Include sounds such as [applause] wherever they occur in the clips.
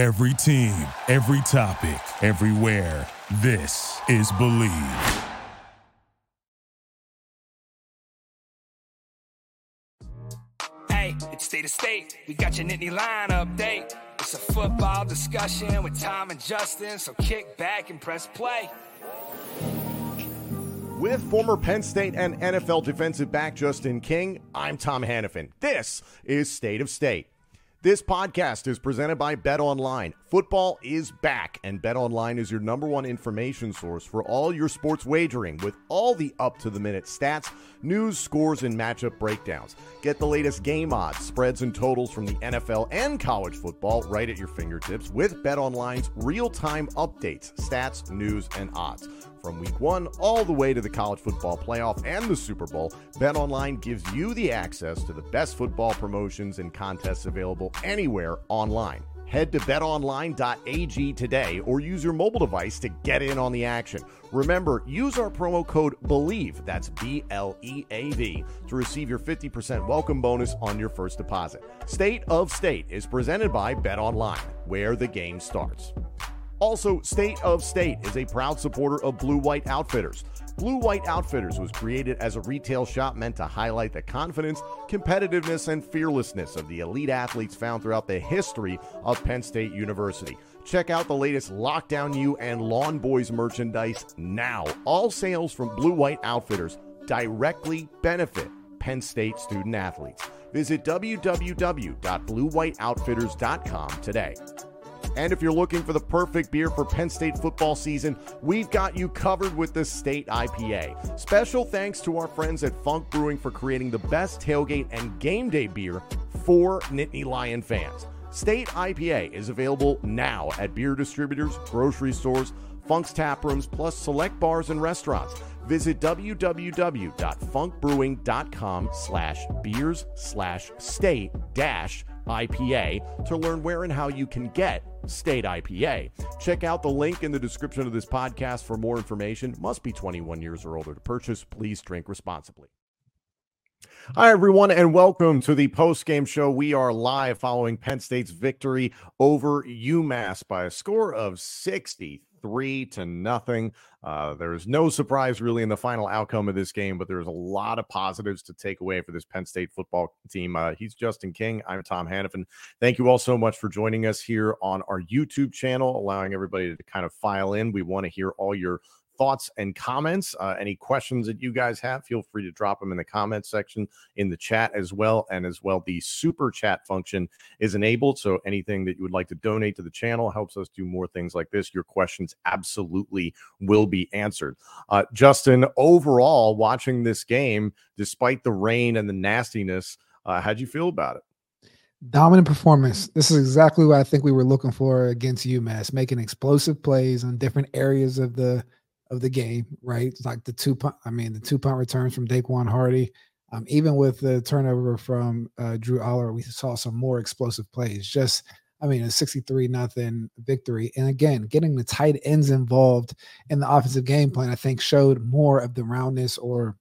Every team, every topic, everywhere. This is Bleav. Hey, it's state of state. We got your Nittany Lion update. It's a football discussion with Tom and Justin, so kick back and press play. With former Penn State and NFL defensive back Justin King, I'm Tom Hannafin. This is State of State. This podcast is presented by Bet Online. Football is back, and Bet Online is your number one information source for all your sports wagering with all the up to the minute stats, news, scores, and matchup breakdowns. Get the latest game odds, spreads, and totals from the NFL and college football right at your fingertips with Bet Online's real time updates, stats, news, and odds. From week one all the way to the college football playoff and the Super Bowl, BetOnline gives you the access to the best football promotions and contests available anywhere online. Head to betonline.ag today or use your mobile device to get in on the action. Remember, use our promo code BLEAV, that's B L E A V, to receive your 50% welcome bonus on your first deposit. State of State is presented by BetOnline, where the game starts. Also, State of State is a proud supporter of Blue White Outfitters. Blue White Outfitters was created as a retail shop meant to highlight the confidence, competitiveness, and fearlessness of the elite athletes found throughout the history of Penn State University. Check out the latest Lockdown U and Lawn Boys merchandise now. All sales from Blue White Outfitters directly benefit Penn State student athletes. Visit www.bluewhiteoutfitters.com today. And if you're looking for the perfect beer for Penn State football season, we've got you covered with the State IPA. Special thanks to our friends at Funk Brewing for creating the best tailgate and game day beer for Nittany Lion fans. State IPA is available now at beer distributors, grocery stores, Funk's tap rooms, plus select bars and restaurants. Visit www.funkbrewing.com slash beers slash state dash IPA to learn where and how you can get State IPA. Check out the link in the description of this podcast for more information. Must be 21 years or older to purchase. Please drink responsibly. Hi, everyone, and welcome to the post game show. We are live following Penn State's victory over UMass by a score of 63 to nothing. Uh, there's no surprise really in the final outcome of this game, but there's a lot of positives to take away for this Penn State football team. Uh, he's Justin King. I'm Tom Hannafin. Thank you all so much for joining us here on our YouTube channel, allowing everybody to kind of file in. We want to hear all your thoughts and comments. Uh, any questions that you guys have, feel free to drop them in the comments section in the chat as well. And as well, the super chat function is enabled. So anything that you would like to donate to the channel helps us do more things like this. Your questions absolutely will be answered. Uh, Justin, overall, watching this game, despite the rain and the nastiness, uh, how'd you feel about it? Dominant performance. This is exactly what I think we were looking for against UMass, making explosive plays on different areas of the of the game, right? Like the two punt, I mean, the two punt returns from Daequan Hardy. Um, even with the turnover from uh, Drew Allar, we saw some more explosive plays. Just, I mean, a 63 nothing victory. And again, getting the tight ends involved in the offensive game plan, I think showed more of the roundness or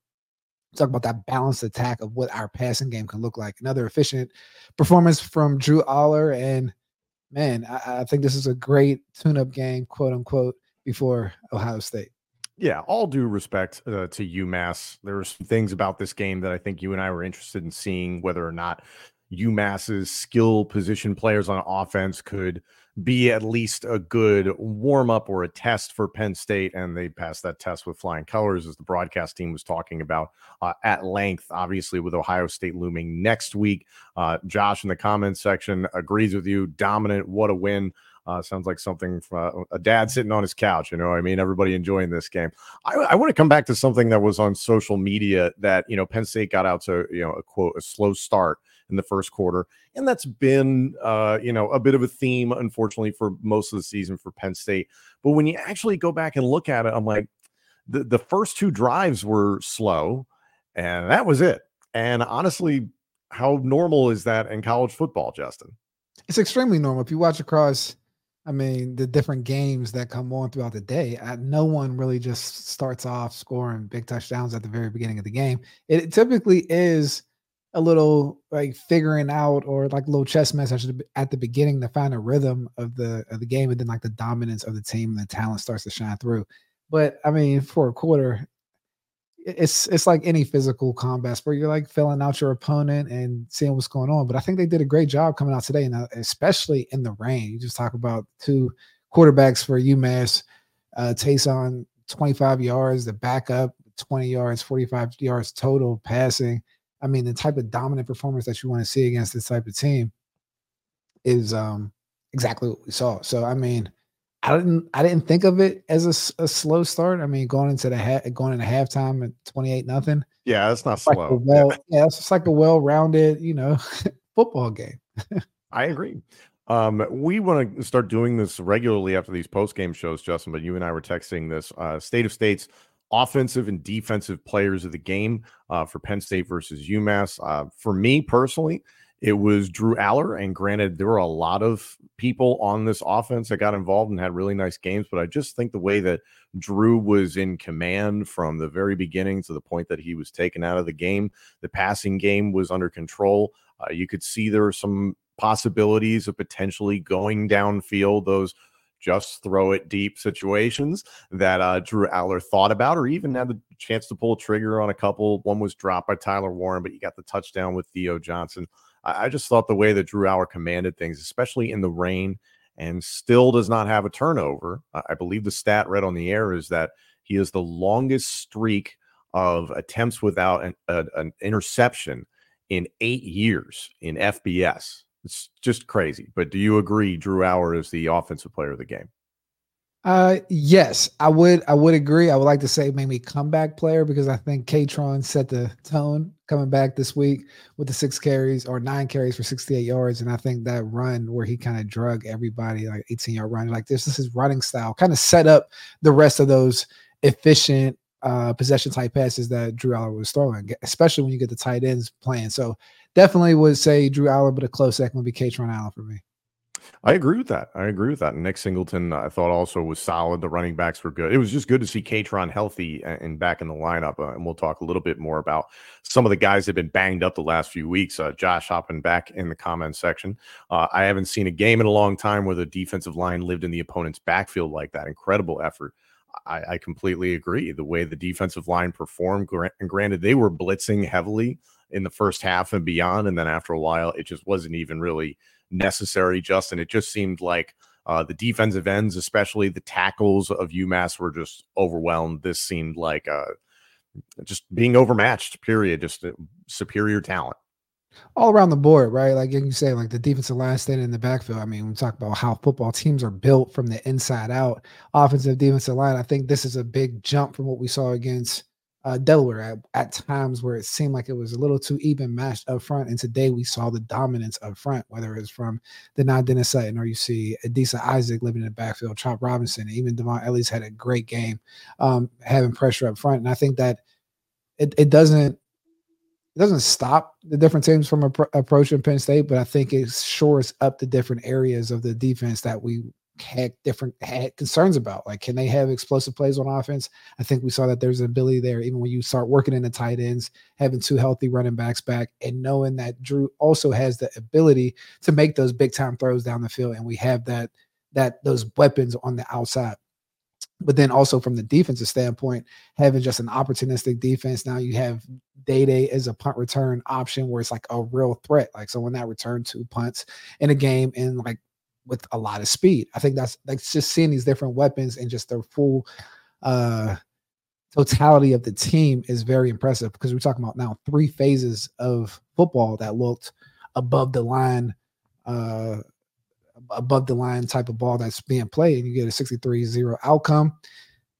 talk about that balanced attack of what our passing game can look like. Another efficient performance from Drew Allar. And man, I, I think this is a great tune up game, quote unquote, before Ohio State yeah, all due respect uh, to UMass, there were some things about this game that I think you and I were interested in seeing whether or not UMass's skill position players on offense could be at least a good warm up or a test for Penn State. And they passed that test with flying colors, as the broadcast team was talking about uh, at length, obviously, with Ohio State looming next week. Uh, Josh in the comments section agrees with you. Dominant. What a win. Uh, sounds like something from a, a, dad sitting on his couch. You know, I mean, everybody enjoying this game. I, I want to come back to something that was on social media that you know Penn State got out to you know a quote a slow start in the first quarter, and that's been uh, you know a bit of a theme, unfortunately, for most of the season for Penn State. But when you actually go back and look at it, I'm like, the the first two drives were slow, and that was it. And honestly, how normal is that in college football, Justin? It's extremely normal. If you watch across I mean, the different games that come on throughout the day, I, no one really just starts off scoring big touchdowns at the very beginning of the game. It typically is a little like figuring out or like little chess match at the beginning to find a rhythm of the of the game and then like the dominance of the team and the talent starts to shine through. But I mean, for a quarter, it's it's like any physical combat sport. You're like filling out your opponent and seeing what's going on. But I think they did a great job coming out today, and uh, especially in the rain. You just talk about two quarterbacks for UMass, uh, Taisun 25 yards, the backup 20 yards, 45 yards total passing. I mean, the type of dominant performance that you want to see against this type of team is um exactly what we saw. So I mean, I didn't I didn't think of it as a, a slow start. I mean, going into the ha- going into halftime at 28 nothing. Yeah, that's not slow. Like well, yeah, it's just like a well-rounded, you know, [laughs] football game. I agree. Um, we want to start doing this regularly after these post game shows, Justin. But you and I were texting this uh, state of states offensive and defensive players of the game uh, for Penn State versus UMass. Uh, for me personally, it was Drew Allar. And granted, there were a lot of people on this offense that got involved and had really nice games. But I just think the way that Drew was in command from the very beginning to the point that he was taken out of the game, the passing game was under control. Uh, you could see there were some possibilities of potentially going downfield, those just throw it deep situations that uh, Drew Allar thought about, or even had the chance to pull a trigger on a couple. One was dropped by Tyler Warren, but you got the touchdown with Theo Johnson. I, I just thought the way that Drew Allar commanded things, especially in the rain, and still does not have a turnover. I believe the stat read on the air is that he is the longest streak of attempts without an, a, an interception in eight years in FBS. It's just crazy. But do you agree Drew Allar is the offensive player of the game? Uh yes, I would I would agree. I would like to say maybe comeback player because I think Kaytron set the tone coming back this week with the six carries or nine carries for 68 yards. And I think that run where he kind of drug everybody like 18 yard run, like this, this is running style, kind of set up the rest of those efficient uh possession type passes that Drew Allar was throwing, especially when you get the tight ends playing. So definitely would say Drew Allar, but a close second would be Kaytron Allen for me. I agree with that. I agree with that. Nick Singleton, I thought also was solid. The running backs were good. It was just good to see Kaytron healthy and back in the lineup. Uh, and we'll talk a little bit more about some of the guys that have been banged up the last few weeks. Uh, Josh hopping back in the comment section. Uh, I haven't seen a game in a long time where the defensive line lived in the opponent's backfield like that. Incredible effort. I, I completely agree. The way the defensive line performed, and granted, they were blitzing heavily in the first half and beyond. And then after a while, it just wasn't even really necessary, Justin. It just seemed like uh, the defensive ends, especially the tackles of UMass, were just overwhelmed. This seemed like uh, just being overmatched, period, just superior talent. All around the board, right? Like you say, like the defensive line standing in the backfield. I mean, we talk about how football teams are built from the inside out, offensive, defensive line. I think this is a big jump from what we saw against uh, Delaware at, at, times where it seemed like it was a little too even matched up front. And today we saw the dominance up front, whether it's from Dani Dennis Sutton or you see Adisa Isaac living in the backfield, Chop Robinson, even Dvon Ellis had a great game um, having pressure up front. And I think that it, it doesn't it doesn't stop the different teams from approaching Penn State, but I think it shores up the different areas of the defense that we had different had concerns about. Like, can they have explosive plays on offense? I think we saw that there's an ability there, even when you start working in the tight ends, having two healthy running backs back, and knowing that Drew also has the ability to make those big time throws down the field, and we have that that those weapons on the outside. But then also from the defensive standpoint, having just an opportunistic defense. Now you have Day Day as a punt return option where it's like a real threat. Like so when that return two punts in a game and like with a lot of speed. I think that's like just seeing these different weapons and just their full uh totality of the team is very impressive because we're talking about now three phases of football that looked above the line uh above the line type of ball that's being played and you get a 63-0 outcome.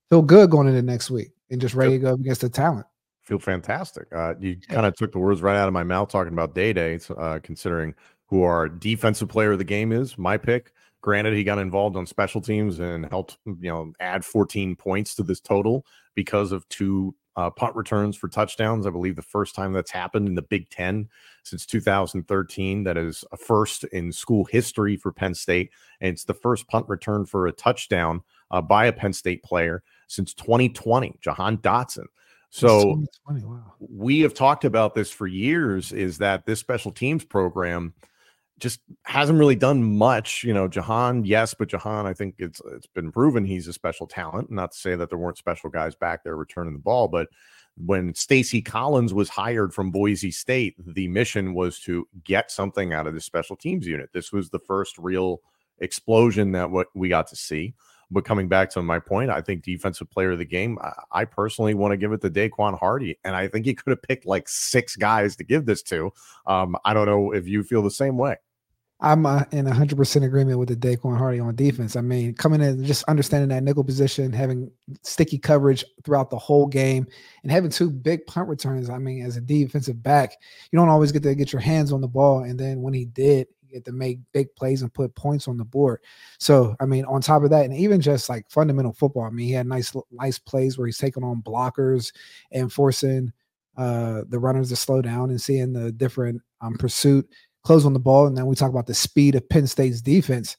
Feel good going into next week and just ready to go against the talent. Feel fantastic. Uh, you kind of took the words right out of my mouth talking about day day uh, considering who our defensive player of the game is. My pick. Granted, he got involved on special teams and helped, you know, add 14 points to this total because of two uh, punt returns for touchdowns. I believe the first time that's happened in the Big Ten since 2013. That is a first in school history for Penn State. And it's the first punt return for a touchdown uh, by a Penn State player since 2020, Jahan Dotson. So wow. we have talked about this for years is that this special teams program just hasn't really done much. You know, Jahan, yes, but Jahan, I think it's it's been proven he's a special talent. Not to say that there weren't special guys back there returning the ball, but when Stacy Collins was hired from Boise State, the mission was to get something out of the special teams unit. This was the first real explosion that what we got to see. But coming back to my point, I think defensive player of the game, I, personally want to give it to Daequan Hardy. And I think he could have picked like six guys to give this to. Um, I don't know if you feel the same way. I'm uh, in 100% agreement with the Daequan Hardy on defense. I mean, coming in, just understanding that nickel position, having sticky coverage throughout the whole game, and having two big punt returns. I mean, as a defensive back, you don't always get to get your hands on the ball. And then when he did, get to make big plays and put points on the board. So, I mean, on top of that, and even just like fundamental football, I mean, he had nice, nice plays where he's taking on blockers and forcing uh, the runners to slow down and seeing the different um, pursuit, close on the ball. And then we talk about the speed of Penn State's defense.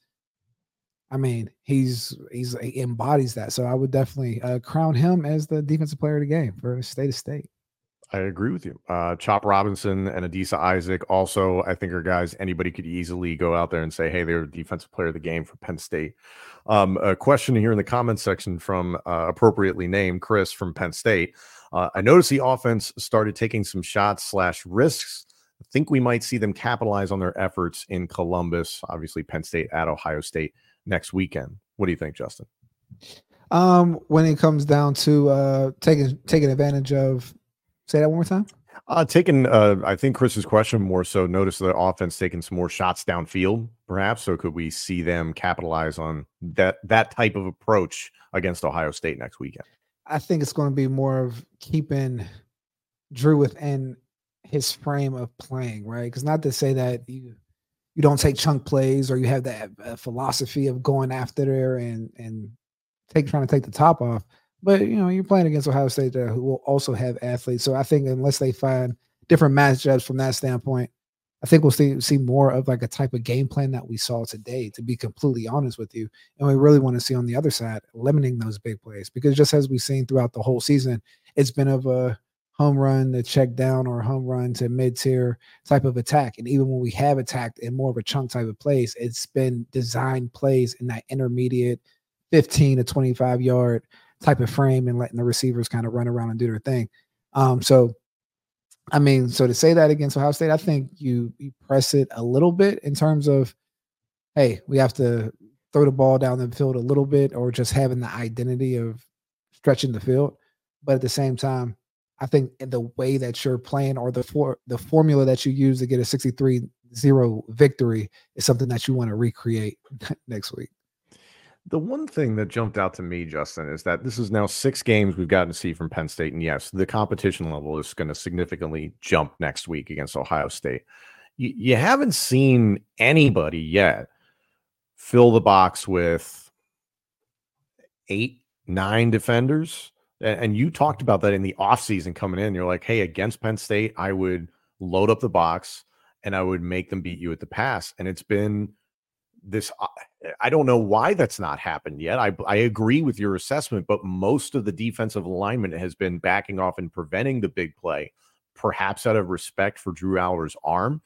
I mean, he's he's he embodies that. So I would definitely uh, crown him as the defensive player of the game for state of state. I agree with you. Uh, Chop Robinson and Adisa Isaac also, I think, are guys anybody could easily go out there and say, hey, they're defensive player of the game for Penn State. Um, a question here in the comments section from uh, appropriately named Chris from Penn State. Uh, I noticed the offense started taking some shots slash risks. I think we might see them capitalize on their efforts in Columbus, obviously Penn State at Ohio State next weekend. What do you think, Justin? Um, when it comes down to uh, taking taking advantage of Say that one more time. Uh, taking, uh, I think Chris's question more so. Notice the offense taking some more shots downfield, perhaps. So could we see them capitalize on that that type of approach against Ohio State next weekend? I think it's going to be more of keeping Drew within his frame of playing, right? Because not to say that you you don't take chunk plays or you have that uh, philosophy of going after there and and take trying to take the top off. But you know, you're playing against Ohio State there, who will also have athletes. So I think unless they find different matchups from that standpoint, I think we'll see see more of like a type of game plan that we saw today. To be completely honest with you, and we really want to see on the other side limiting those big plays because just as we've seen throughout the whole season, it's been of a home run to check down or home run to mid tier type of attack. And even when we have attacked in more of a chunk type of plays, it's been designed plays in that intermediate 15 to 25 yard type of frame and letting the receivers kind of run around and do their thing. Um, so, I mean, so to say that against Ohio State, I think you, you press it a little bit in terms of, hey, we have to throw the ball down the field a little bit, or just having the identity of stretching the field. But at the same time, I think in the way that you're playing or the for, the formula that you use to get a 63 0 victory is something that you want to recreate [laughs] next week. The one thing that jumped out to me, Justin, is that this is now six games we've gotten to see from Penn State. And yes, the competition level is going to significantly jump next week against Ohio State. You, you haven't seen anybody yet fill the box with eight, nine defenders. And you talked about that in the offseason coming in. You're like, hey, against Penn State, I would load up the box and I would make them beat you at the pass. And it's been this uh, I don't know why that's not happened yet. I I agree with your assessment, but most of the defensive alignment has been backing off and preventing the big play, perhaps out of respect for Drew Allar's arm.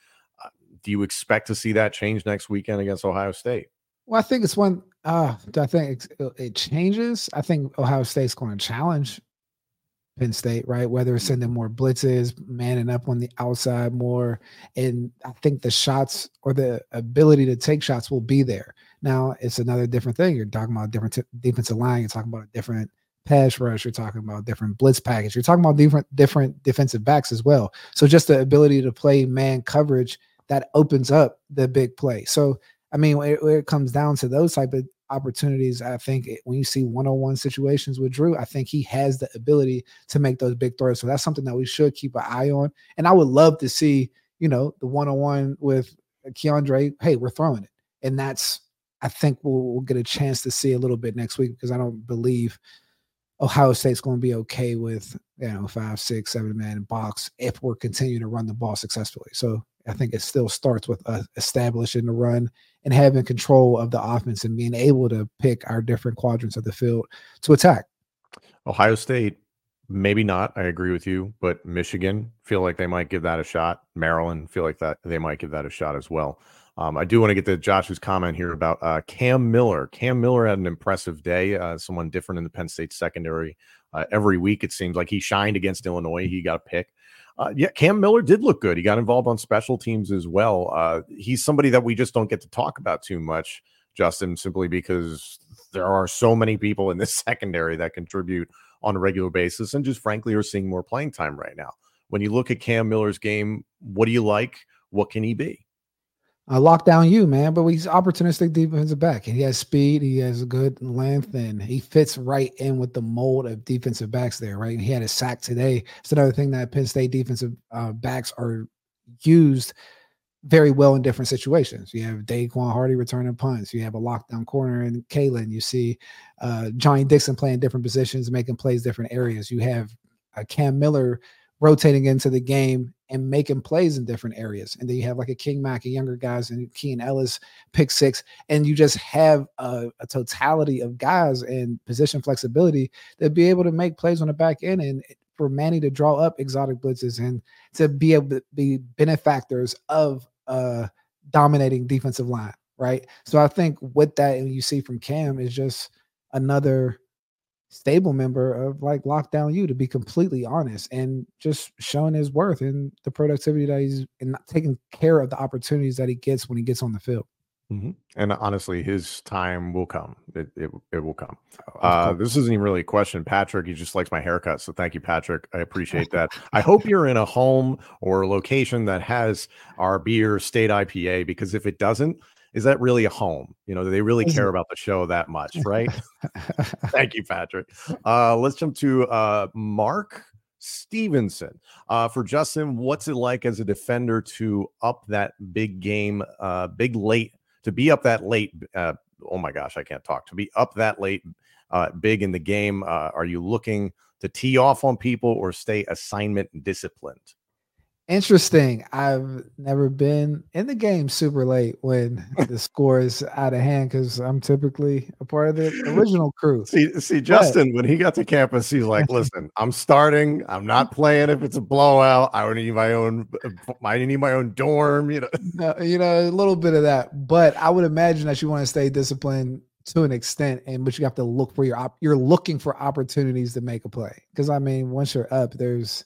Uh, do you expect to see that change next weekend against Ohio State? Well, I think it's one. Uh, I think it, it changes. I think Ohio State's going to challenge Penn State, right? Whether it's sending more blitzes, manning up on the outside more. And I think the shots or the ability to take shots will be there. Now, it's another different thing. You're talking about a different t- defensive line, you're talking about a different pass rush, you're talking about different blitz package, you're talking about different different defensive backs as well. So just the ability to play man coverage that opens up the big play. So I mean, when it, when it comes down to those type of opportunities. I think when you see one-on-one situations with Drew, I think he has the ability to make those big throws. So that's something that we should keep an eye on. And I would love to see, you know, the one-on-one with Keandre. Hey, we're throwing it, and that's I think we'll, we'll get a chance to see a little bit next week because I don't believe Ohio State's going to be okay with you know five, six, seven man box if we're continuing to run the ball successfully. So I think it still starts with establishing the run and having control of the offense and being able to pick our different quadrants of the field to attack. Ohio State maybe not. I agree with you, but Michigan feel like they might give that a shot. Maryland feel like that they might give that a shot as well. Um, I do want to get to Josh's comment here about uh, Cam Miller. Cam Miller had an impressive day. Uh, someone different in the Penn State secondary. Uh, every week it seems like he shined against Illinois. He got a pick. Uh, yeah, Cam Miller did look good. He got involved on special teams as well. Uh, he's somebody that we just don't get to talk about too much, Justin, simply because there are so many people in this [laughs] secondary that contribute on a regular basis and just frankly are seeing more playing time right now. When you look at Cam Miller's game, what do you like? What can he be? Uh, lock down you, man. But he's opportunistic defensive back. And he has speed, he has good length, and he fits right in with the mold of defensive backs there, right? And he had a sack today. It's another thing that Penn State defensive uh, backs are used very well in different situations. You have Daequan Hardy returning punts. You have a lockdown corner in Kalen. You see uh, Johnny Dixon playing different positions, making plays different areas. You have uh, Cam Miller rotating into the game and making plays in different areas. And then you have like a King Mack, a younger guys, and Keaton Ellis pick six, and you just have a, a, totality of guys and position flexibility that be able to make plays on the back end and for Manny to draw up exotic blitzes and to be able to be benefactors of a dominating defensive line, right? So I think with that, and you see from Cam is just another stable member of like lockdown you to be completely honest and just showing his worth and the productivity that he's and taking care of the opportunities that he gets when he gets on the field. Mm-hmm. and honestly his time will come. It, it, it will come. Uh, this isn't even really a question. Patrick he just likes my haircut so thank you patrick. I appreciate that. [laughs] I hope you're in a home or a location that has our beer state ipa because if it doesn't is that really a home? You know, do they really care about the show that much, right? [laughs] Thank you, Patrick. Uh, let's jump to uh, Mark Stevenson. Uh, for Justin, what's it like as a defender to up that big game, uh, big late, to be up that late? Uh, oh my gosh, I can't talk. To be up that late, uh, big in the game, uh, are you looking to tee off on people or stay assignment disciplined? Interesting. I've never been in the game super late when [laughs] the score is out of hand because I'm typically a part of the original crew. See, see, Justin, but, when he got to campus, he's like, "Listen, I'm starting. I'm not playing if it's a blowout. I don't need my own. Uh, I need my own dorm. You know, [laughs] no, you know, a little bit of that. But I would imagine that you want to stay disciplined to an extent, and but you have to look for your op- you're looking for opportunities to make a play because I mean, once you're up, there's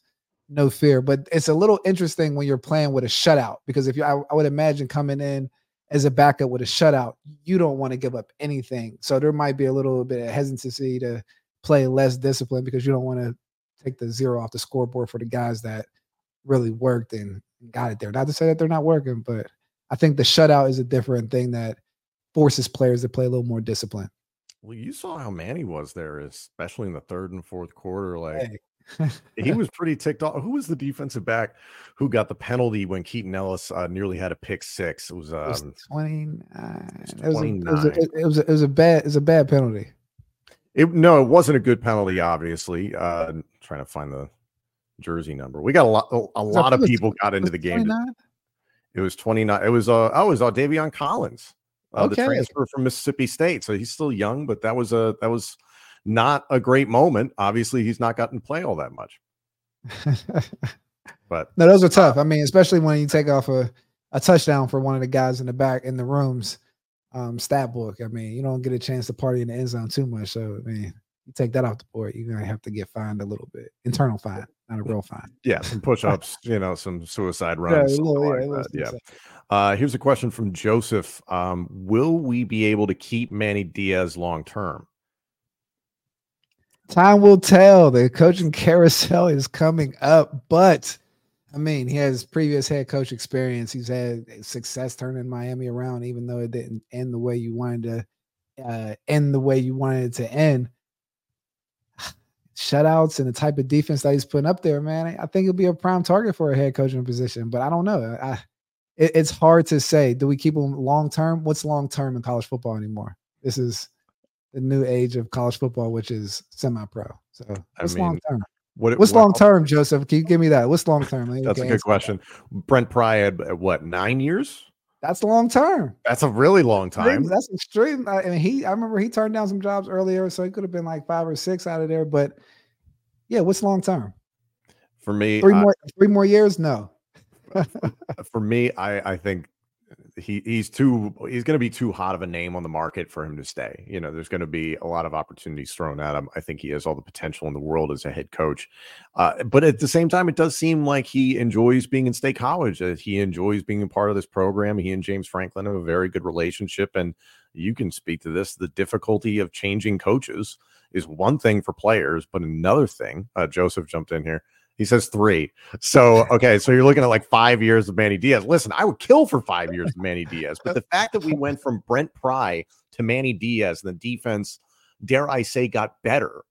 no fear. But it's a little interesting when you're playing with a shutout because if you, I, I would imagine coming in as a backup with a shutout, you don't want to give up anything. So there might be a little bit of hesitancy to play less discipline because you don't want to take the zero off the scoreboard for the guys that really worked and got it there. Not to say that they're not working, but I think the shutout is a different thing that forces players to play a little more discipline. Well, you saw how Manny was there, especially in the third and fourth quarter. Like hey, he was pretty ticked off. Who was the defensive back who got the penalty when Keaton Ellis uh, nearly had a pick six? It was, um, it was 29. It was, 29. It, was a, it, was a, it was a bad it was a bad penalty. It no, it wasn't a good penalty. Obviously, uh, trying to find the jersey number. We got a lot. A, lot of people got into the game. it was 29. It was uh oh, it was uh, Davion Collins, uh, okay. the transfer from Mississippi State. So he's still young, but that was a that was not a great moment. Obviously, he's not gotten to play all that much. [laughs] but no, those are tough. I mean, especially when you take off a, a touchdown for one of the guys in the back in the rooms um, stat book. I mean, you don't get a chance to party in the end zone too much. So, I mean, you take that off the board, you're gonna have to get fined a little bit. Internal fine, not a real fine. Yeah, some [laughs] push-ups, you know, some suicide runs. Yeah, little, like yeah, yeah. Uh, here's a question from Joseph. Um, will we be able to keep Manny Diaz long term? Time will tell. The coaching carousel is coming up, but I mean, he has previous head coach experience. He's had success turning Miami around, even though it didn't end the way you wanted to uh, end the way you wanted it to end. Shutouts and the type of defense that he's putting up there, man. I think he'll be a prime target for a head coaching position, but I don't know. I, it, it's hard to say. Do we keep him long term? What's long term in college football anymore? This is the new age of college football, which is semi-pro. So what's long term? What, what's long term, Joseph? Can you give me that? What's long term? That's a good question. That. Brent Pry had uh, what nine years? That's long term. That's a really long time. That's extreme. I mean, he. I remember he turned down some jobs earlier, so he could have been like five or six out of there. But Yeah, what's long term? For me, three more three more years? No. for me, I I think he he's too he's going to be too hot of a name on the market for him to stay. You know, there's going to be a lot of opportunities thrown at him. I think he has all the potential in the world as a head coach, uh, but at the same time, it does seem like he enjoys being in State College. Uh, he enjoys being a part of this program. He and James Franklin have a very good relationship, and you can speak to this. The difficulty of changing coaches is one thing for players, but another thing. Uh, Joseph jumped in here he says three. So, okay. So you're looking at like five years of Manny Diaz. Listen, I would kill for five years of Manny Diaz. But the fact that we went from Brent Pry to Manny Diaz, and the defense, dare I say, got better.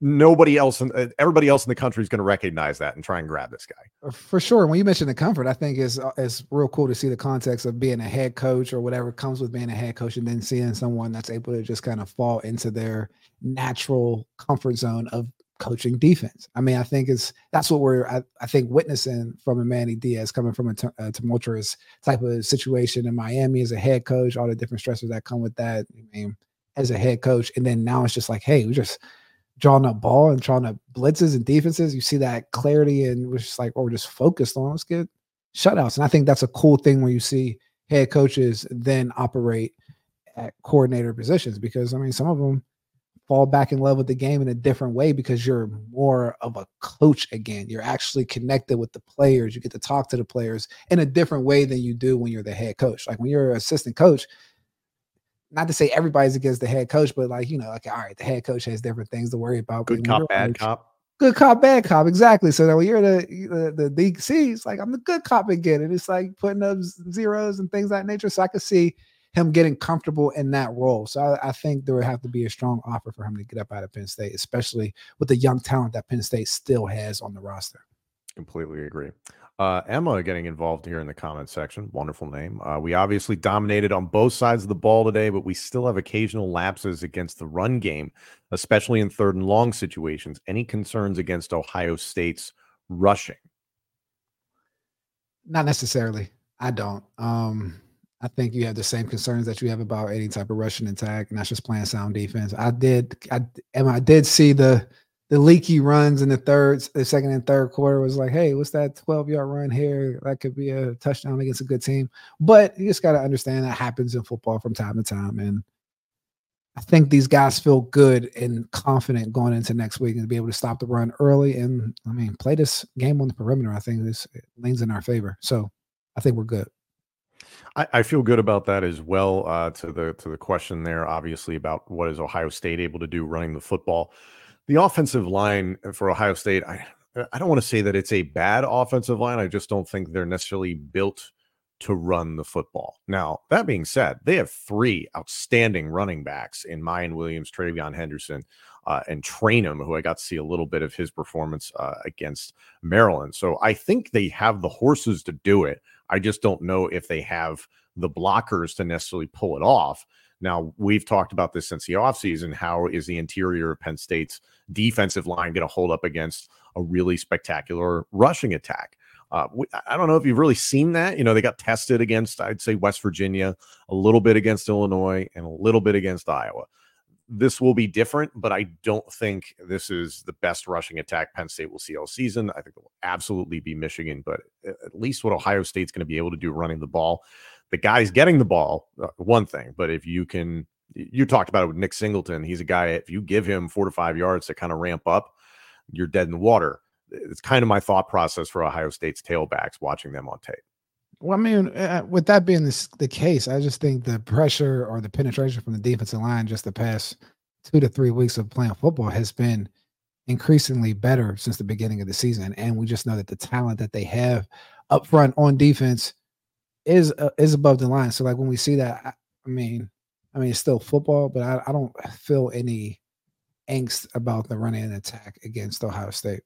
Nobody else, uh, everybody else in the country is going to recognize that and try and grab this guy uh, for sure. When you mentioned the comfort, I think is uh, it's real cool to see the context of being a head coach or whatever comes with being a head coach, and then seeing someone that's able to just kind of fall into their natural comfort zone of coaching defense. I mean, I think it's that's what we're I, I think witnessing from a Manny Diaz coming from a, t- a tumultuous type of situation in Miami as a head coach, all the different stressors that come with that. I mean, as a head coach, and then now it's just like, hey, we're just drawing up ball and drawing up blitzes and defenses. You see that clarity, and we're just like, oh, we're just focused on let's get shutouts. And I think that's a cool thing when you see head coaches then operate at coordinator positions because I mean, some of them fall back in love with the game in a different way because you're more of a coach again. You're actually connected with the players. You get to talk to the players in a different way than you do when you're the head coach. Like when you're an assistant coach, not to say everybody's against the head coach, but like, you know, like, all right, the head coach has different things to worry about. Good cop, bad cop. Good cop, bad cop. Exactly. So when you're the, the, the DC, it's like, I'm the good cop again. And it's like putting up zeros and things like that nature. So I could see him getting comfortable in that role. So I, I, think there would have to be a strong offer for him to get up out of Penn State, especially with the young talent that Penn State still has on the roster. Completely agree. Uh, Emma getting involved here in the comment section. Wonderful name. Uh, we obviously dominated on both sides of the ball today, but we still have occasional lapses against the run game, especially in third and long situations. Any concerns against Ohio State's rushing? Not necessarily. I don't. Um, I think you have the same concerns that you have about any type of Russian attack, and that's just playing sound defense. I did, I and I did see the the leaky runs in the third, the second and third quarter was like, hey, what's that 12 yard run here? That could be a touchdown against a good team. But you just got to understand that happens in football from time to time. And I think these guys feel good and confident going into next week and be able to stop the run early. And I mean, play this game on the perimeter. I think this leans in our favor. So I think we're good. I, I feel good about that as well. Uh, to the to the question there, obviously about what is Ohio State able to do running the football. The offensive line for Ohio State, I I don't want to say that it's a bad offensive line. I just don't think they're necessarily built to run the football. Now, that being said, they have three outstanding running backs in Miyan Williams, TreVeyon Henderson, uh, and Trayanum, who I got to see a little bit of his performance uh, against Maryland. So I think they have the horses to do it. I just don't know if they have the blockers to necessarily pull it off. Now, we've talked about this since the offseason. How is the interior of Penn State's defensive line going to hold up against a really spectacular rushing attack? Uh, we, I don't know if you've really seen that. You know, they got tested against, I'd say, West Virginia, a little bit against Illinois, and a little bit against Iowa this will be different, but I don't think this is the best rushing attack Penn State will see all season. I think it will absolutely be Michigan, but at least what Ohio State's going to be able to do running the ball. The guys getting the ball, uh, one thing, but if you can, you talked about it with Nick Singleton. He's a guy, if you give him four to five yards to kind of ramp up, you're dead in the water. It's kind of my thought process for Ohio State's tailbacks watching them on tape. Well, I mean, uh, with that being this, the case, I just think the pressure or the penetration from the defensive line just the past two to three weeks of playing football has been increasingly better since the beginning of the season. And we just know that the talent that they have up front on defense is uh, is above the line. So like when we see that, I, I mean, I mean it's still football, but I, I don't feel any angst about the running attack against Ohio State.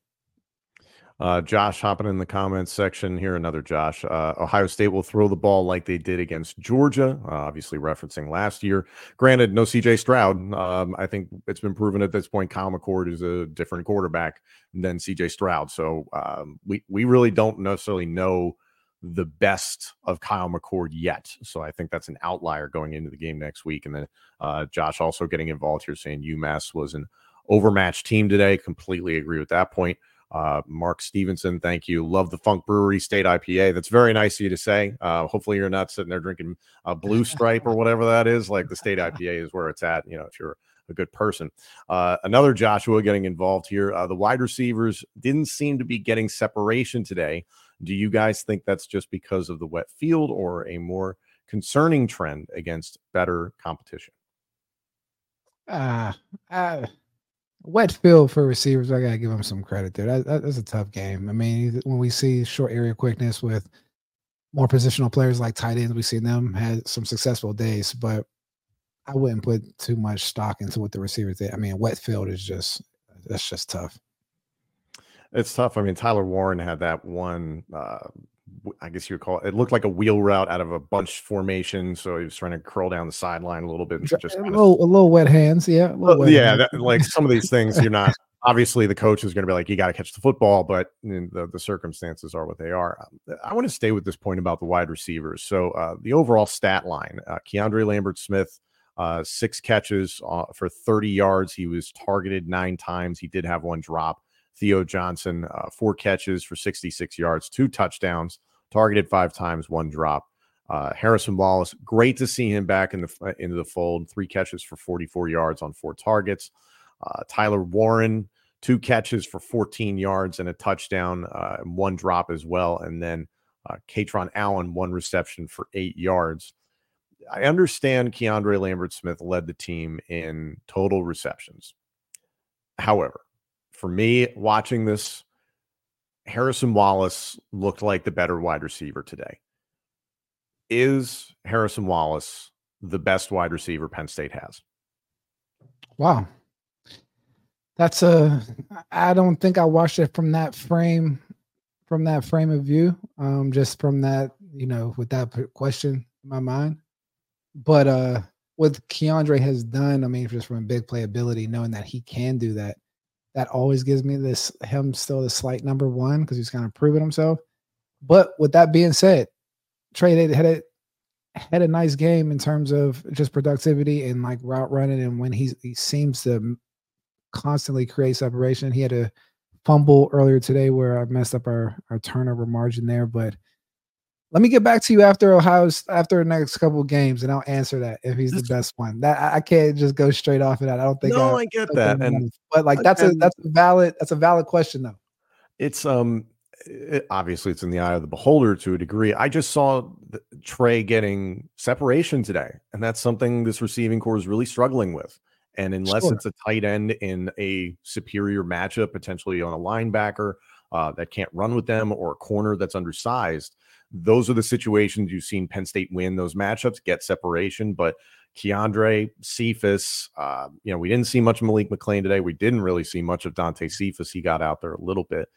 Uh, Josh hopping in the comments section here. Another Josh. Uh, Ohio State will throw the ball like they did against Georgia, uh, obviously referencing last year. Granted, no CJ Stroud. Um, I think it's been proven at this point Kyle McCord is a different quarterback than CJ Stroud. So um, we we really don't necessarily know the best of Kyle McCord yet. So I think that's an outlier going into the game next week. And then uh, Josh also getting involved here saying UMass was an overmatched team today. Completely agree with that point. Uh, Mark Stevenson, thank you. Love the Funk Brewery State IPA. That's very nice of you to say. Uh, hopefully, you're not sitting there drinking a Blue Stripe or whatever that is. Like the State IPA is where it's at. You know, if you're a good person. Uh, another Joshua getting involved here. Uh, the wide receivers didn't seem to be getting separation today. Do you guys think that's just because of the wet field or a more concerning trend against better competition? Uh, uh wet field for receivers. I gotta give them some credit there. That, that, that's a tough game. I mean, when we see short area quickness with more positional players like tight ends, we've seen them had some successful days, but I wouldn't put too much stock into what the receivers did. I mean, wet field is just that's just tough. It's tough. I mean, Tyler Warren had that one. Uh, I guess you would call it. It looked like a wheel route out of a bunch formation. So he was trying to curl down the sideline a little bit. And just a little, a little wet hands. Yeah. Wet yeah. Hands. That, like some of these things, you're not. Obviously, the coach is going to be like, you got to catch the football, but the, the circumstances are what they are. Um, I want to stay with this point about the wide receivers. So, uh, the overall stat line uh, Keandre Lambert Smith, uh, six catches uh, for 30 yards. He was targeted nine times. He did have one drop. Theo Johnson, uh, four catches for 66 yards, two touchdowns, targeted five times, one drop. Uh, Harrison Wallace, great to see him back in the uh, into the fold. Three catches for 44 yards on four targets. Uh, Tyler Warren, two catches for 14 yards and a touchdown, uh, and one drop as well. And then uh, Kaytron Allen, one reception for eight yards. I understand Keandre Lambert Smith led the team in total receptions. However, for me, watching this, Harrison Wallace looked like the better wide receiver today. Is Harrison Wallace the best wide receiver Penn State has? Wow. That's a I don't think I watched it from that frame from that frame of view. Um just from that, you know, with that question in my mind. But uh what Keandre has done, I mean, just from a big playability, knowing that he can do that, that always gives me this him still the slight number one because he's kind of proven himself. But with that being said, Trey had a had a nice game in terms of just productivity and like route running. And when he's he seems to constantly create separation, he had a fumble earlier today where I messed up our our turnover margin there, but let me get back to you after Ohio's after the next couple games, and I'll answer that if he's the best one. That I can't just go straight off of that. I don't think. No, I, I get that, and but like that's a that's a valid that's a valid question though. It's um it, obviously it's in the eye of the beholder to a degree. I just saw Trey getting separation today, and that's something this receiving corps is really struggling with. And unless sure. it's a tight end in a superior matchup, potentially on a linebacker uh, that can't run with them, or a corner that's undersized, those are the situations you've seen Penn State win those matchups, get separation. But Keandre, Cephas, uh, you know, we didn't see much Malik McClain today. We didn't really see much of Dante Cephas. He got out there a little bit.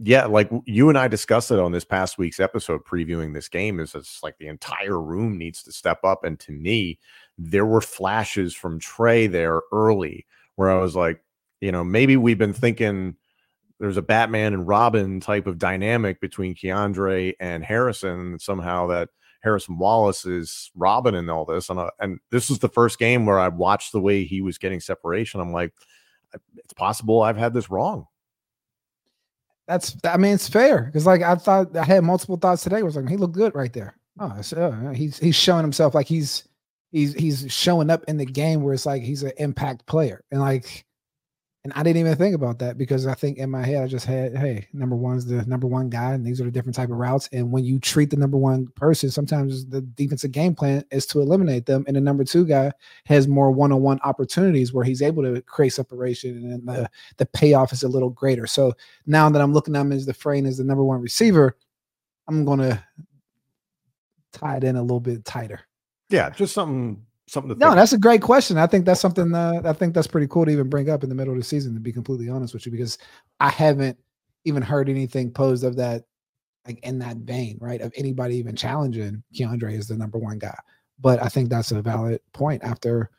Yeah, like you and I discussed it on this past week's episode previewing this game, is it's like the entire room needs to step up. And to me, there were flashes from Trey there early where I was like, you know, maybe we've been thinking – there's a Batman and Robin type of dynamic between Keandre and Harrison. Somehow that Harrison Wallace is Robin in all this, and uh, and this was the first game where I watched the way he was getting separation. I'm like, it's possible I've had this wrong. That's I mean it's fair because like I thought I had multiple thoughts today. Was like he looked good right there. Oh, uh, he's he's showing himself like he's he's he's showing up in the game where it's like he's an impact player and like and I didn't even think about that because I think in my head I just had, hey, number one's the number one guy, and these are the different type of routes. And when you treat the number one person, sometimes the defensive game plan is to eliminate them, and the number two guy has more one-on-one opportunities where he's able to create separation, and the the payoff is a little greater. So now that I'm looking at him as the frame as the number one receiver, I'm gonna tie it in a little bit tighter. Yeah, just something something to no that's a great question. I think that's something uh, i think that's pretty cool to even bring up in the middle of the season to be completely honest with you because i haven't even heard anything posed of that like in that vein right of anybody even challenging keandre is the number one guy. But i think that's a valid point after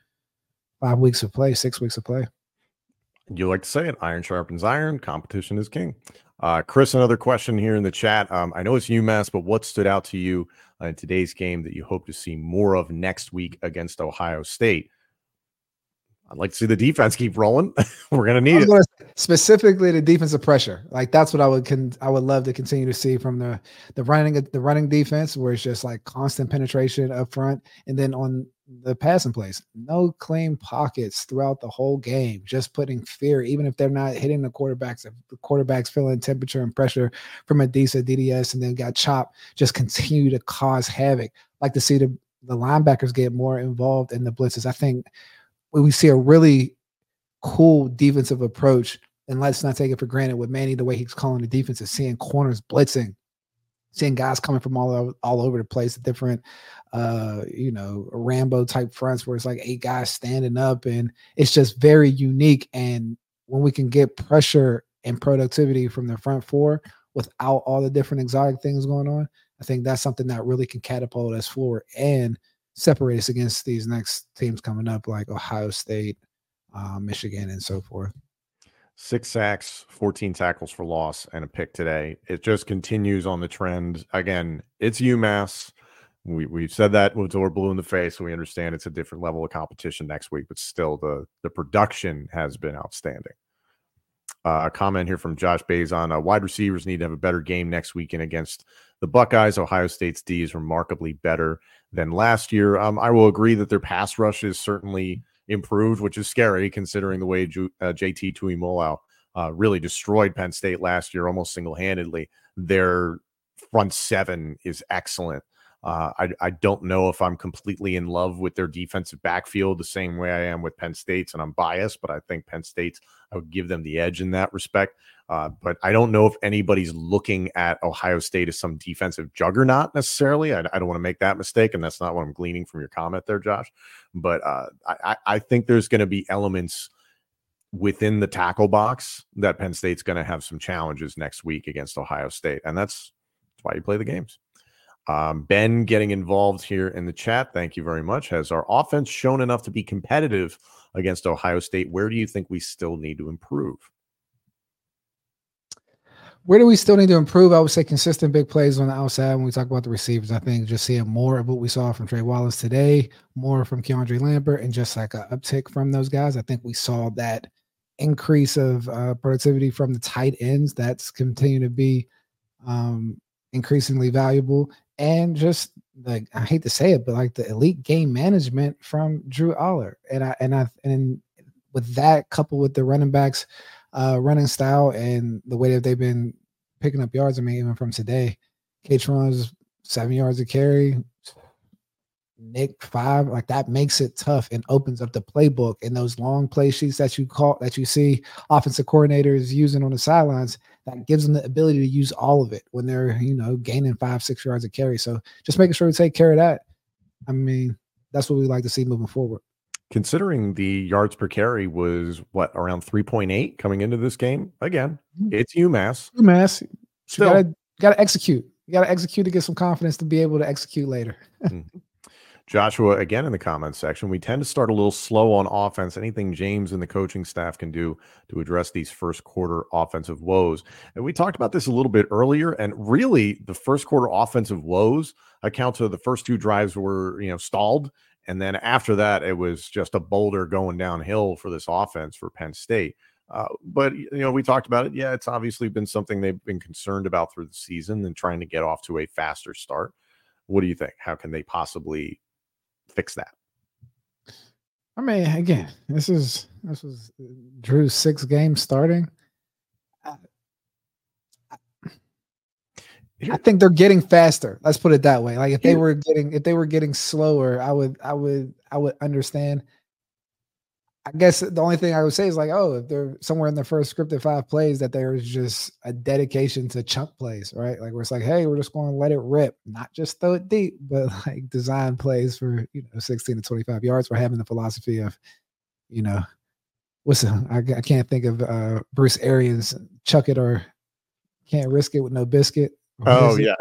five weeks of play six weeks of play you like to say it iron sharpens iron competition is king uh, chris another question here in the chat um, i know it's umass but what stood out to you in today's game that you hope to see more of next week against Ohio State. I'd like to see the defense keep rolling. [laughs] We're gonna need it. Specifically, the defensive pressure. Like that's what I would con- I would love to continue to see from the the running the running defense, where it's just like constant penetration up front, and then on the passing plays, no clean pockets throughout the whole game. Just putting fear, even if they're not hitting the quarterbacks. If the quarterbacks feeling temperature and pressure from a decent DDS, and then got chopped, just continue to cause havoc. Like to see the the linebackers get more involved in the blitzes. I think we see a really cool defensive approach. And let's not take it for granted with Manny, the way he's calling the defense is seeing corners blitzing, seeing guys coming from all over, all over the place, different, uh, you know, Rambo type fronts where it's like eight guys standing up, and it's just very unique. And when we can get pressure and productivity from the front four without all the different exotic things going on, I think that's something that really can catapult us forward and separate us against these next teams coming up, like Ohio State, uh, Michigan, and so forth. Six sacks, 14 tackles for loss, and a pick today. It just continues on the trend. Again, it's UMass. We we've said that we're blue in the face, we understand it's a different level of competition next week, but still the the production has been outstanding. Uh, a comment here from Josh Bazon: uh, wide receivers need to have a better game next weekend against the Buckeyes. Ohio State's D is remarkably better than last year. Um, I will agree that their pass rush is certainly improved, which is scary considering the way uh, JT Tuimoloau uh, really destroyed Penn State last year almost single handedly. Their front seven is excellent. Uh, I, I don't know if I'm completely in love with their defensive backfield the same way I am with Penn State's, and I'm biased, but I think Penn State's, I would give them the edge in that respect. Uh, but I don't know if anybody's looking at Ohio State as some defensive juggernaut necessarily. I, I don't want to make that mistake, and that's not what I'm gleaning from your comment there, Josh. But uh, I, I think there's going to be elements within the tackle box that Penn State's going to have some challenges next week against Ohio State, and that's, that's why you play the games. Um, ben getting involved here in the chat. Thank you very much. Has our offense shown enough to be competitive against Ohio State? Where do you think we still need to improve? Where do we still need to improve? I would say consistent big plays on the outside. When we talk about the receivers, I think just seeing more of what we saw from Trey Wallace today, more from Keandre Lambert, and just like an uptick from those guys. I think we saw that increase of uh, productivity from the tight ends. That's continued to be um, increasingly valuable. And just like I hate to say it, but like the elite game management from Drew Allar. And I and I and with that coupled with the running backs uh, running style and the way that they've been picking up yards. I mean, even from today, Kaytron's seven yards of carry, Nick five, like that makes it tough and opens up the playbook and those long play sheets that you call that you see offensive coordinators using on the sidelines. That gives them the ability to use all of it when they're you know gaining five six yards of carry. So just making sure we take care of that. I mean, that's what we like to see moving forward considering the yards per carry was what around 3.8 coming into this game again mm-hmm. it's umass umass you gotta, gotta execute you gotta execute to get some confidence to be able to execute later mm-hmm. [laughs] joshua again in the comments section we tend to start a little slow on offense anything james and the coaching staff can do to address these first quarter offensive woes and we talked about this a little bit earlier and really the first quarter offensive woes account to the first two drives were you know stalled and then after that, it was just a boulder going downhill for this offense for Penn State. Uh, but you know, we talked about it. Yeah, it's obviously been something they've been concerned about through the season and trying to get off to a faster start. What do you think? How can they possibly fix that? I mean, again, this is this was uh, Drew's sixth game starting. I think they're getting faster. Let's put it that way. Like if they were getting if they were getting slower, I would I would I would understand. I guess the only thing I would say is like, oh, if they're somewhere in the first scripted five plays, that there's just a dedication to chunk plays, right? Like where it's like, hey, we're just going to let it rip, not just throw it deep, [laughs] but like design plays for you know 16 to 25 yards. We're having the philosophy of, you know, what's I, I can't think of uh Bruce Arians, chuck it or can't risk it with no biscuit. Oh yeah,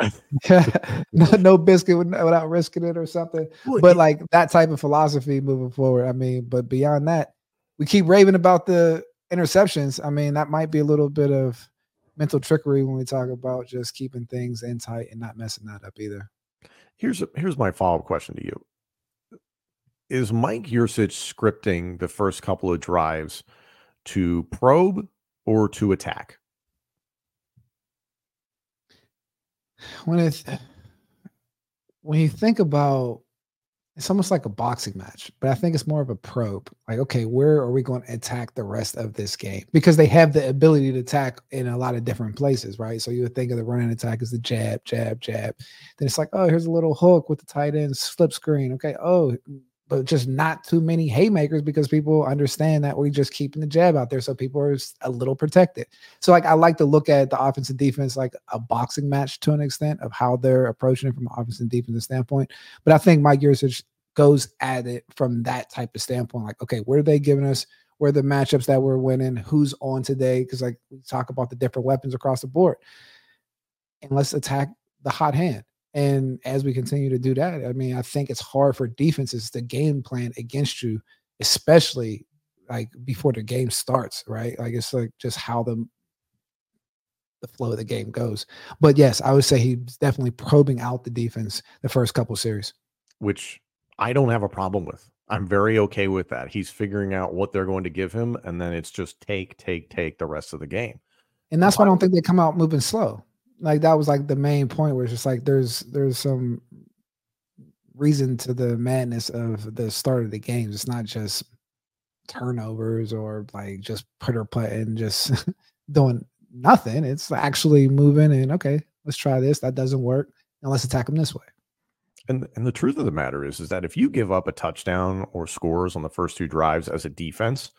[laughs] [laughs] no, no biscuit without risking it or something. Well, but like that type of philosophy moving forward. I mean, but beyond that, we keep raving about the interceptions. I mean, that might be a little bit of mental trickery when we talk about just keeping things in tight and not messing that up either. Here's a, here's my follow up question to you. is Mike Yurcich scripting the first couple of drives to probe or to attack? When it's when you think about it's almost like a boxing match, but I think it's more of a probe. Like, okay, where are we going to attack the rest of this game? Because they have the ability to attack in a lot of different places, right? So you would think of the running attack as the jab, jab, jab. Then it's like, oh, here's a little hook with the tight end, slip screen. Okay, oh, but just not too many haymakers because people understand that we're just keeping the jab out there. So people are a little protected. So like I like to look at the offense and defense like a boxing match to an extent of how they're approaching it from an offense and defense standpoint. But I think Mike Yurcich goes at it from that type of standpoint. Like, okay, what are they giving us? Where the matchups that we're winning? Who's on today? Because like we talk about the different weapons across the board. And let's attack the hot hand. And as we continue to do that, I mean, I think it's hard for defenses to game plan against you, especially like before the game starts, right? Like it's like just how the the flow of the game goes. But yes, I would say he's definitely probing out the defense the first couple series. Which I don't have a problem with. I'm very okay with that. He's figuring out what they're going to give him, and then it's just take, take, take the rest of the game. And that's why I don't think they come out moving slow like that was like the main point where it's just like there's there's some reason to the madness of the start of the games. It's not just turnovers or like just put or put and just [laughs] doing nothing. It's actually moving and okay, let's try this. That doesn't work. And let's attack them this way. And and the truth of the matter is is that if you give up a touchdown or scores on the first two drives as a defense,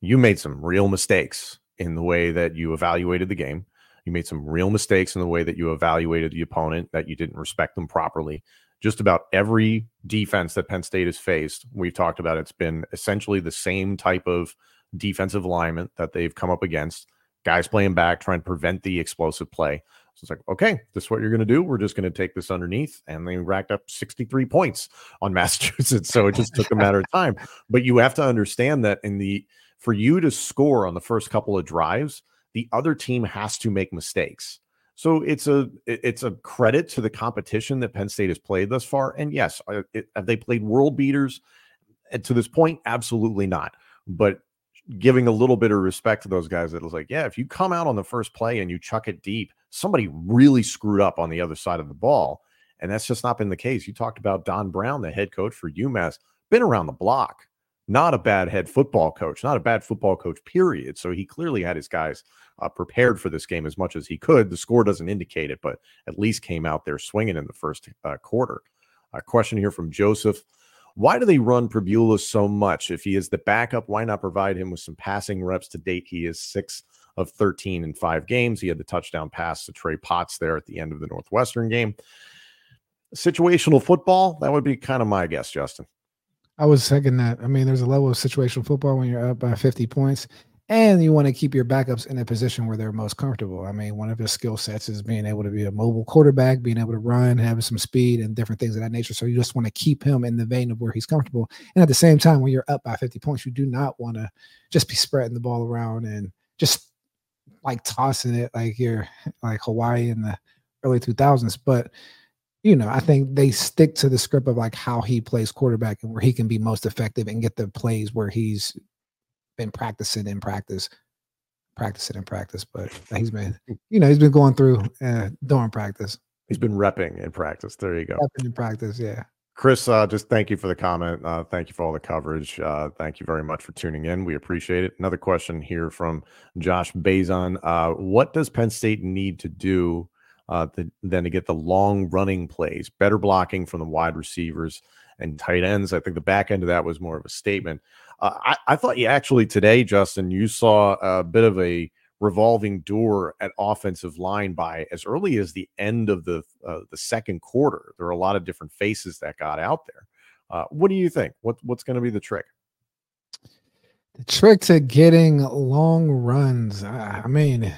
you made some real mistakes in the way that you evaluated the game. You made some real mistakes in the way that you evaluated the opponent, that you didn't respect them properly. Just about every defense that Penn State has faced, we've talked about, it's been essentially the same type of defensive alignment that they've come up against. Guys playing back, trying to prevent the explosive play. So it's like, okay, this is what you're going to do. We're just going to take this underneath. And they racked up 63 points on [laughs] Massachusetts. So it just took a matter of time. But you have to understand that in the, for you to score on the first couple of drives, the other team has to make mistakes. So it's a it's a credit to the competition that Penn State has played thus far. And yes, have they played world beaters? To this point, absolutely not. But giving a little bit of respect to those guys that was like, yeah, if you come out on the first play and you chuck it deep, somebody really screwed up on the other side of the ball. And that's just not been the case. You talked about Don Brown, the head coach for UMass, been around the block not a bad head football coach, not a bad football coach, period. So he clearly had his guys uh, prepared for this game as much as he could. The score doesn't indicate it, but at least came out there swinging in the first uh, quarter. A question here from Joseph. Why do they run Pribula so much? If he is the backup, why not provide him with some passing reps to date? He is six of 13 in five games. He had the touchdown pass to Trey Potts there at the end of the Northwestern game. Situational football, that would be kind of my guess, Justin. I was second that. I mean, there's a level of situational football when you're up by 50 points, and you want to keep your backups in a position where they're most comfortable. I mean, one of his skill sets is being able to be a mobile quarterback, being able to run, having some speed, and different things of that nature. So you just want to keep him in the vein of where he's comfortable. And at the same time, when you're up by 50 points, you do not want to just be spreading the ball around and just like tossing it like you're like Hawaii in the early 2000s. But you know, I think they stick to the script of like how he plays quarterback and where he can be most effective and get the plays where he's been practicing in practice, practicing in practice. But [laughs] he's been, you know, he's been going through uh, during practice. He's been repping in practice. There you go. Repping in practice, yeah. Chris, uh, just thank you for the comment. Uh, thank you for all the coverage. Uh, thank you very much for tuning in. We appreciate it. Another question here from Josh Bazon. Uh, what does Penn State need to do uh, the, then to get the long running plays, better blocking from the wide receivers and tight ends. I think the back end of that was more of a statement. Uh, I, I, thought you actually today, Justin, you saw a bit of a revolving door at offensive line by as early as the end of the uh, the second quarter. There are a lot of different faces that got out there. Uh, what do you think? What what's going to be the trick? The trick to getting long runs. I mean,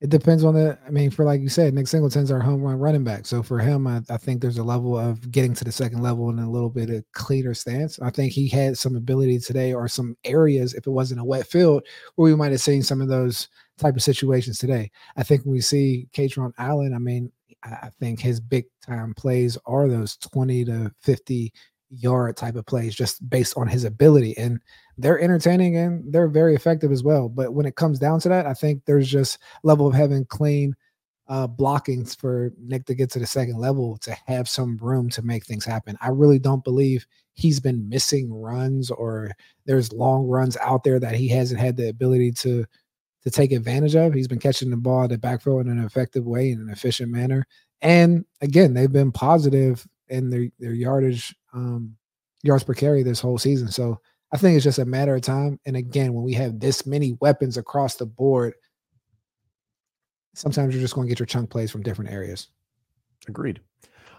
it depends on the. I mean, for like you said, Nick Singleton's our home run running back. So for him, I, I, think there's a level of getting to the second level and a little bit of cleaner stance. I think he had some ability today, or some areas, if it wasn't a wet field, where we might have seen some of those type of situations today. I think when we see Kaytron Allen, I mean, I think his big time plays are those 20 to 50 yard type of plays just based on his ability. And they're entertaining and they're very effective as well. But when it comes down to that, I think there's just level of having clean uh, blockings for Nick to get to the second level to have some room to make things happen. I really don't believe he's been missing runs or there's long runs out there that he hasn't had the ability to to take advantage of. He's been catching the ball at the backfield in an effective way in an efficient manner. And again, they've been positive in their their yardage um, yards per carry this whole season. So I think it's just a matter of time. And again, when we have this many weapons across the board, sometimes you're just going to get your chunk plays from different areas. Agreed.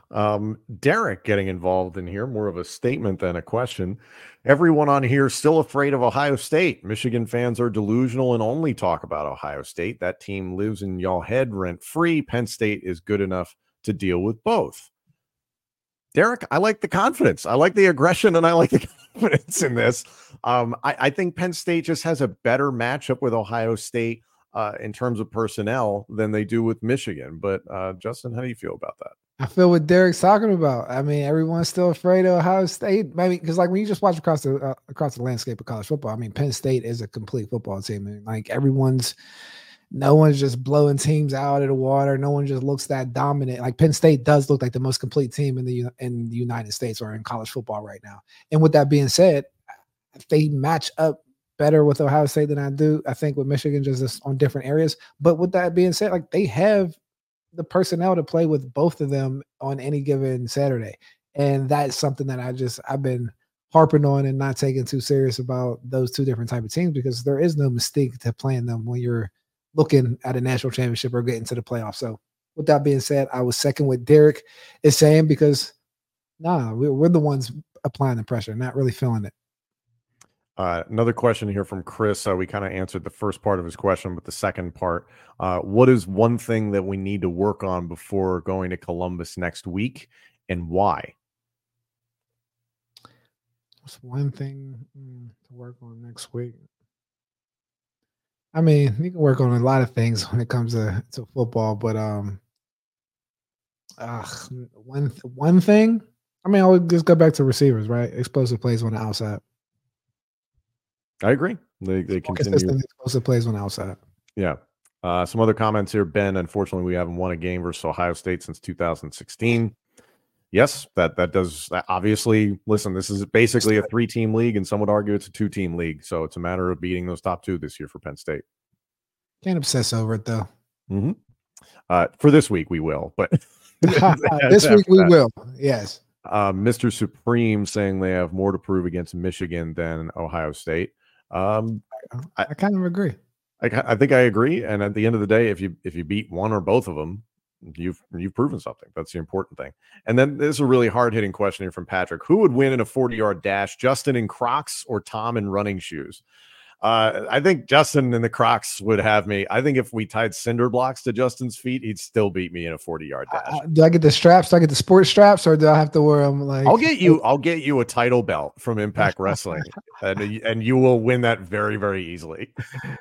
Um, Derek getting involved in here, more of a statement than a question. Everyone on here still afraid of Ohio State. Michigan fans are delusional and only talk about Ohio State. That team lives in y'all head rent free. Penn State is good enough to deal with both. Derek, I like the confidence. I like the aggression and I like the [laughs] confidence in this. Um, I, I, think Penn State just has a better matchup with Ohio State uh, in terms of personnel than they do with Michigan. But uh, Justin, how do you feel about that? I feel what Derek's talking about. I mean, everyone's still afraid of Ohio State. I mean, because like when you just watch across the uh, across the landscape of college football, I mean, Penn State is a complete football team. And like everyone's no one's just blowing teams out of the water. No one just looks that dominant. Like Penn State does look like the most complete team in the in the United States or in college football right now. And with that being said, they match up better with Ohio State than I do. I think with Michigan just on different areas. But with that being said, like they have the personnel to play with both of them on any given Saturday. And that's something that I just I've been harping on and not taking too serious about those two different type of teams because there is no mistake to playing them when you're looking at a national championship or getting to the playoffs. So, with that being said, I was second with Derek is saying because nah, we're, we're the ones applying the pressure, not really feeling it. Uh, another question here from Chris. Uh, we kind of answered the first part of his question, but the second part uh, what is one thing that we need to work on before going to Columbus next week and why? What's one thing mm, to work on next week? I mean, you can work on a lot of things when it comes to, to football, but um, one one thing. I mean, I would just go back to receivers, right? Explosive plays on the outside. I agree. They they continue explosive plays on the outside. Yeah. Uh, some other comments here, Ben. Unfortunately, we haven't won a game versus Ohio State since 2016. Yes, that that does that obviously. Listen, this is basically a three-team league, and some would argue it's a two-team league. So it's a matter of beating those top two this year for Penn State. Can't obsess over it though. Mm-hmm. Uh, for this week, we will, but [laughs] this [laughs] week we that. will. Yes. Uh, Mr. Supreme saying they have more to prove against Michigan than Ohio State. Um, I, I kind of agree. I, I think I agree. And at the end of the day, if you if you beat one or both of them, you've you've proven something. That's the important thing. And then there's a really hard hitting question here from Patrick: Who would win in a 40 yard dash, Justin in Crocs or Tom in running shoes? Uh, I think Justin and the Crocs would have me. I think if we tied cinder blocks to Justin's feet, he'd still beat me in a 40 yard dash. Uh, do I get the straps? Do I get the sports straps or do I have to wear them like I'll get you I'll get you a title belt from Impact [laughs] Wrestling and and you will win that very, very easily.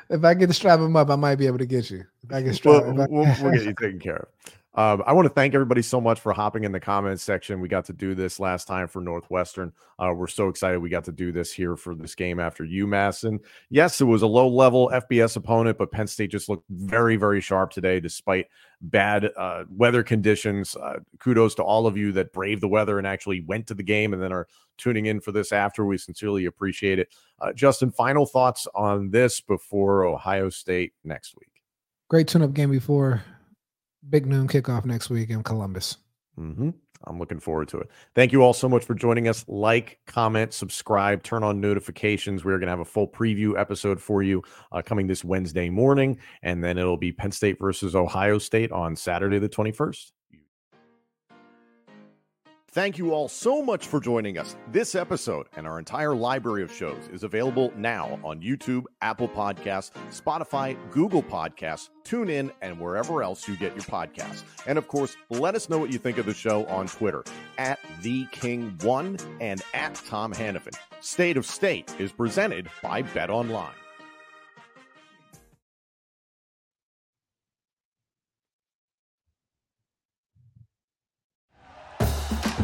If I get to strap them up, I might be able to get you. If I get strap, we'll, I... we'll, we'll get [laughs] you taken care of. Um, I want to thank everybody so much for hopping in the comments section. We got to do this last time for Northwestern. Uh, we're so excited we got to do this here for this game after UMass. And yes, it was a low level FBS opponent, but Penn State just looked very, very sharp today despite bad uh, weather conditions. Uh, kudos to all of you that braved the weather and actually went to the game and then are tuning in for this after. We sincerely appreciate it. Uh, Justin, final thoughts on this before Ohio State next week. Great tune up game before big noon kickoff next week in Columbus. Mm-hmm. I'm looking forward to it. Thank you all so much for joining us. Like, comment, subscribe, turn on notifications. We're going to have a full preview episode for you uh, coming this Wednesday morning, and then it'll be Penn State versus Ohio State on Saturday, the 21st. Thank you all so much for joining us. This episode and our entire library of shows is available now on YouTube, Apple Podcasts, Spotify, Google Podcasts, TuneIn, and wherever else you get your podcasts. And of course, let us know what you think of the show on Twitter at the King One and at Tom Hannafin. State of State is presented by Bet Online.